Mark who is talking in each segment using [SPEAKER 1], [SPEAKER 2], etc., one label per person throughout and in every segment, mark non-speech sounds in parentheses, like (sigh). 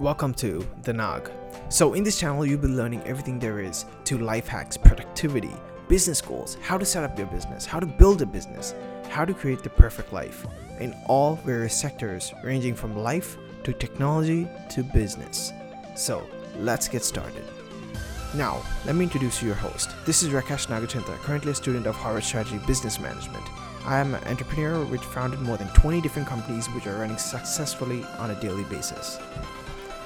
[SPEAKER 1] Welcome to The Nog. So, in this channel, you'll be learning everything there is to life hacks, productivity, business goals, how to set up your business, how to build a business, how to create the perfect life in all various sectors, ranging from life to technology to business. So, let's get started. Now, let me introduce you your host. This is Rakesh Nagachinta, currently a student of Harvard Strategy Business Management. I am an entrepreneur which founded more than 20 different companies which are running successfully on a daily basis.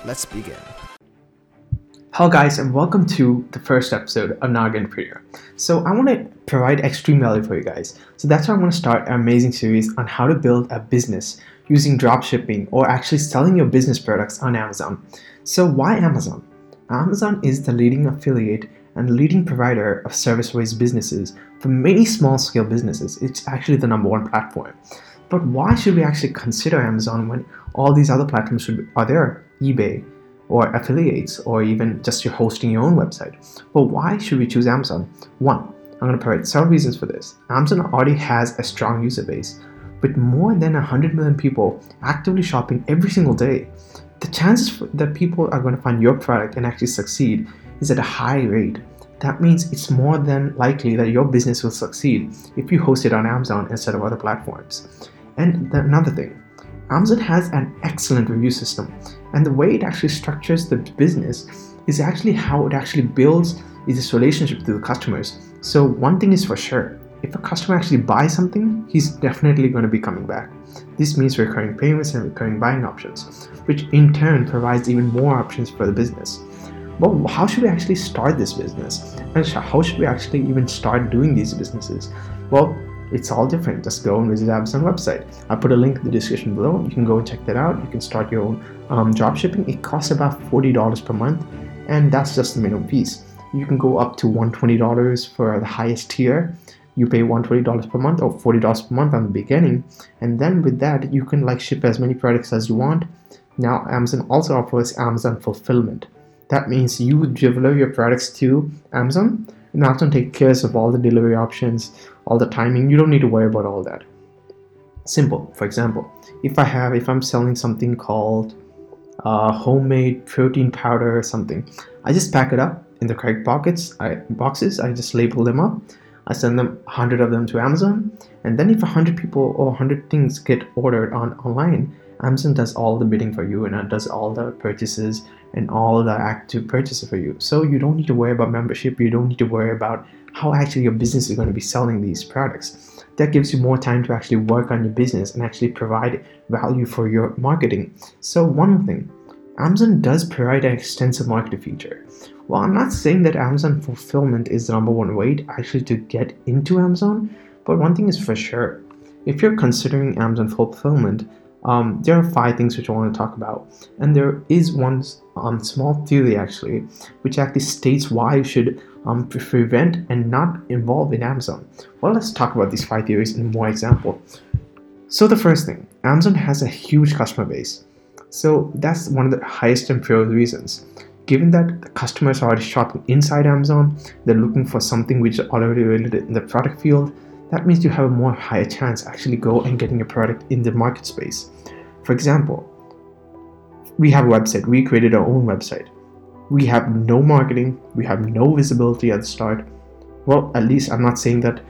[SPEAKER 1] Let's begin.
[SPEAKER 2] Hello, guys, and welcome to the first episode of Nog Entrepreneur. So, I want to provide extreme value for you guys. So, that's why I want to start an amazing series on how to build a business using dropshipping or actually selling your business products on Amazon. So, why Amazon? Amazon is the leading affiliate and leading provider of service based businesses for many small scale businesses. It's actually the number one platform. But why should we actually consider Amazon when all these other platforms are there? eBay or affiliates or even just you're hosting your own website. But why should we choose Amazon? One, I'm going to provide several reasons for this. Amazon already has a strong user base, with more than 100 million people actively shopping every single day. The chances that people are going to find your product and actually succeed is at a high rate. That means it's more than likely that your business will succeed if you host it on Amazon instead of other platforms. And another thing, Amazon has an excellent review system, and the way it actually structures the business is actually how it actually builds this relationship to the customers. So one thing is for sure, if a customer actually buys something, he's definitely going to be coming back. This means recurring payments and recurring buying options, which in turn provides even more options for the business. But how should we actually start this business? And how should we actually even start doing these businesses? Well, it's all different. Just go and visit Amazon website. I'll put a link in the description below. You can go and check that out. You can start your own um, drop shipping. It costs about $40 per month, and that's just the minimum fees. You can go up to $120 for the highest tier. You pay $120 per month or $40 per month on the beginning, and then with that, you can like ship as many products as you want. Now, Amazon also offers Amazon fulfillment. That means you deliver your products to Amazon, and Amazon takes care of all the delivery options, all the timing. You don't need to worry about all that. Simple. For example, if I have, if I'm selling something called uh, homemade protein powder or something, I just pack it up in the correct pockets, I, boxes. I just label them up. I send them 100 of them to Amazon, and then if 100 people or 100 things get ordered on online, Amazon does all the bidding for you and it does all the purchases and all the active purchases for you. So you don't need to worry about membership. You don't need to worry about how actually your business is going to be selling these products. That gives you more time to actually work on your business and actually provide value for your marketing. So, one thing Amazon does provide an extensive marketing feature. Well, I'm not saying that Amazon fulfillment is the number one way to actually to get into Amazon, but one thing is for sure. If you're considering Amazon fulfillment, um, there are five things which I want to talk about, and there is one um, small theory actually, which actually states why you should um, prevent and not involve in Amazon. Well, let's talk about these five theories in more example. So the first thing, Amazon has a huge customer base. So that's one of the highest and pure reasons. Given that customers are already shopping inside Amazon, they're looking for something which is already related in the product field, that means you have a more higher chance actually go and getting a product in the market space. For example, we have a website, we created our own website. We have no marketing, we have no visibility at the start. Well, at least I'm not saying that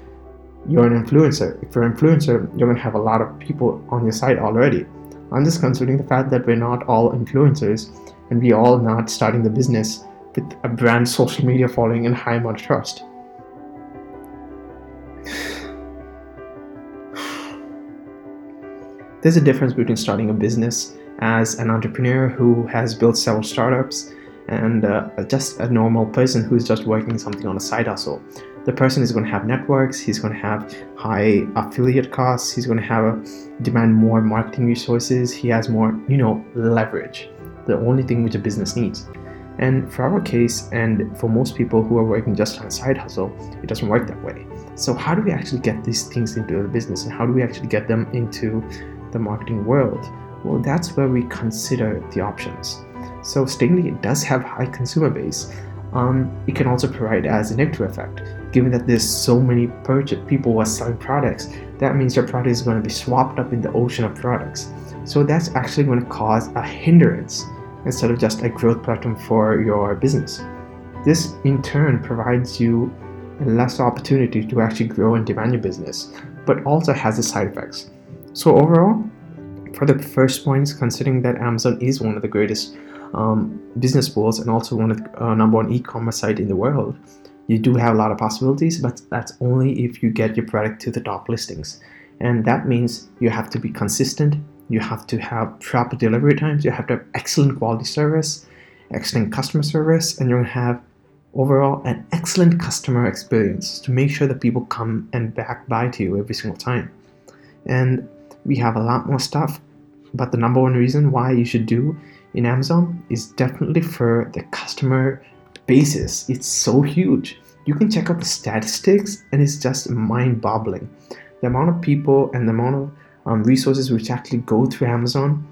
[SPEAKER 2] you're an influencer. If you're an influencer, you're going to have a lot of people on your site already. I'm just considering the fact that we're not all influencers and we all not starting the business with a brand social media following and high amount of trust. (sighs) There's a difference between starting a business as an entrepreneur who has built several startups and uh, just a normal person who's just working something on a side hustle. The person is going to have networks, he's going to have high affiliate costs, he's going to have a, demand more marketing resources, he has more, you know, leverage. The only thing which a business needs. And for our case, and for most people who are working just on a side hustle, it doesn't work that way. So, how do we actually get these things into the business and how do we actually get them into the marketing world? Well, that's where we consider the options. So Stingly it does have high consumer base. Um, it can also provide as a negative effect. Given that there's so many purchase, people who are selling products, that means your product is going to be swapped up in the ocean of products. So that's actually going to cause a hindrance instead of just a growth platform for your business. This in turn provides you less opportunity to actually grow and demand your business, but also has the side effects. So overall, for the first points, considering that Amazon is one of the greatest um, business pools and also one of the uh, number one e-commerce site in the world, you do have a lot of possibilities, but that's only if you get your product to the top listings. And that means you have to be consistent, you have to have proper delivery times, you have to have excellent quality service, excellent customer service, and you're gonna have overall an excellent customer experience to make sure that people come and back buy to you every single time. And we have a lot more stuff, but the number one reason why you should do in Amazon is definitely for the customer basis. It's so huge. You can check out the statistics, and it's just mind boggling. The amount of people and the amount of um, resources which actually go through Amazon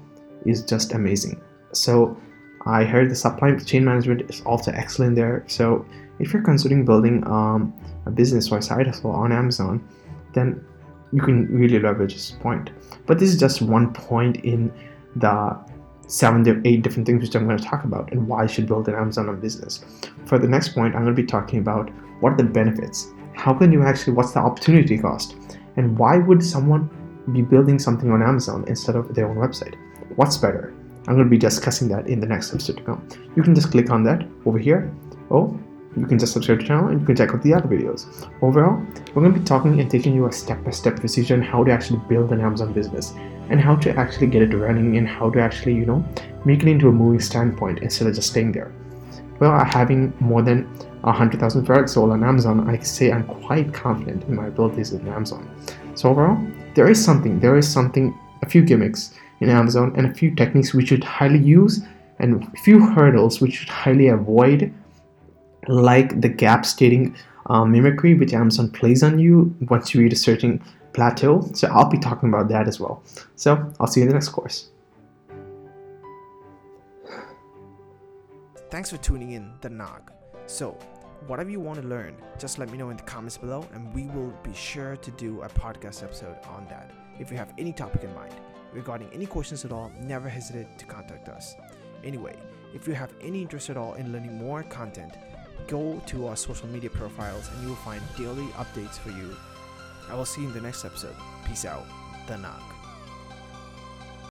[SPEAKER 2] is just amazing. So, I heard the supply chain management is also excellent there. So, if you're considering building um, a business or a side hustle on Amazon, then you can really leverage this point. But this is just one point in the seven to eight different things which I'm going to talk about and why you should build an Amazon on business. For the next point, I'm going to be talking about what are the benefits, how can you actually, what's the opportunity cost, and why would someone be building something on Amazon instead of their own website? What's better? I'm going to be discussing that in the next episode to come. You can just click on that over here. Oh, you can just subscribe to the channel and you can check out the other videos. Overall, we're going to be talking and taking you a step-by-step procedure on how to actually build an Amazon business and how to actually get it running and how to actually, you know, make it into a moving standpoint instead of just staying there. Well, having more than 100,000 products sold on Amazon, I say I'm quite confident in my abilities in Amazon. So overall, there is something, there is something, a few gimmicks in Amazon and a few techniques we should highly use and a few hurdles we should highly avoid like the gap stating uh, mimicry which Amazon plays on you once you reach a certain plateau. So I'll be talking about that as well. So I'll see you in the next course.
[SPEAKER 1] Thanks for tuning in, The Nog. So, whatever you want to learn, just let me know in the comments below, and we will be sure to do a podcast episode on that. If you have any topic in mind regarding any questions at all, never hesitate to contact us. Anyway, if you have any interest at all in learning more content, go to our social media profiles and you will find daily updates for you. I will see you in the next episode. Peace out. The Nog.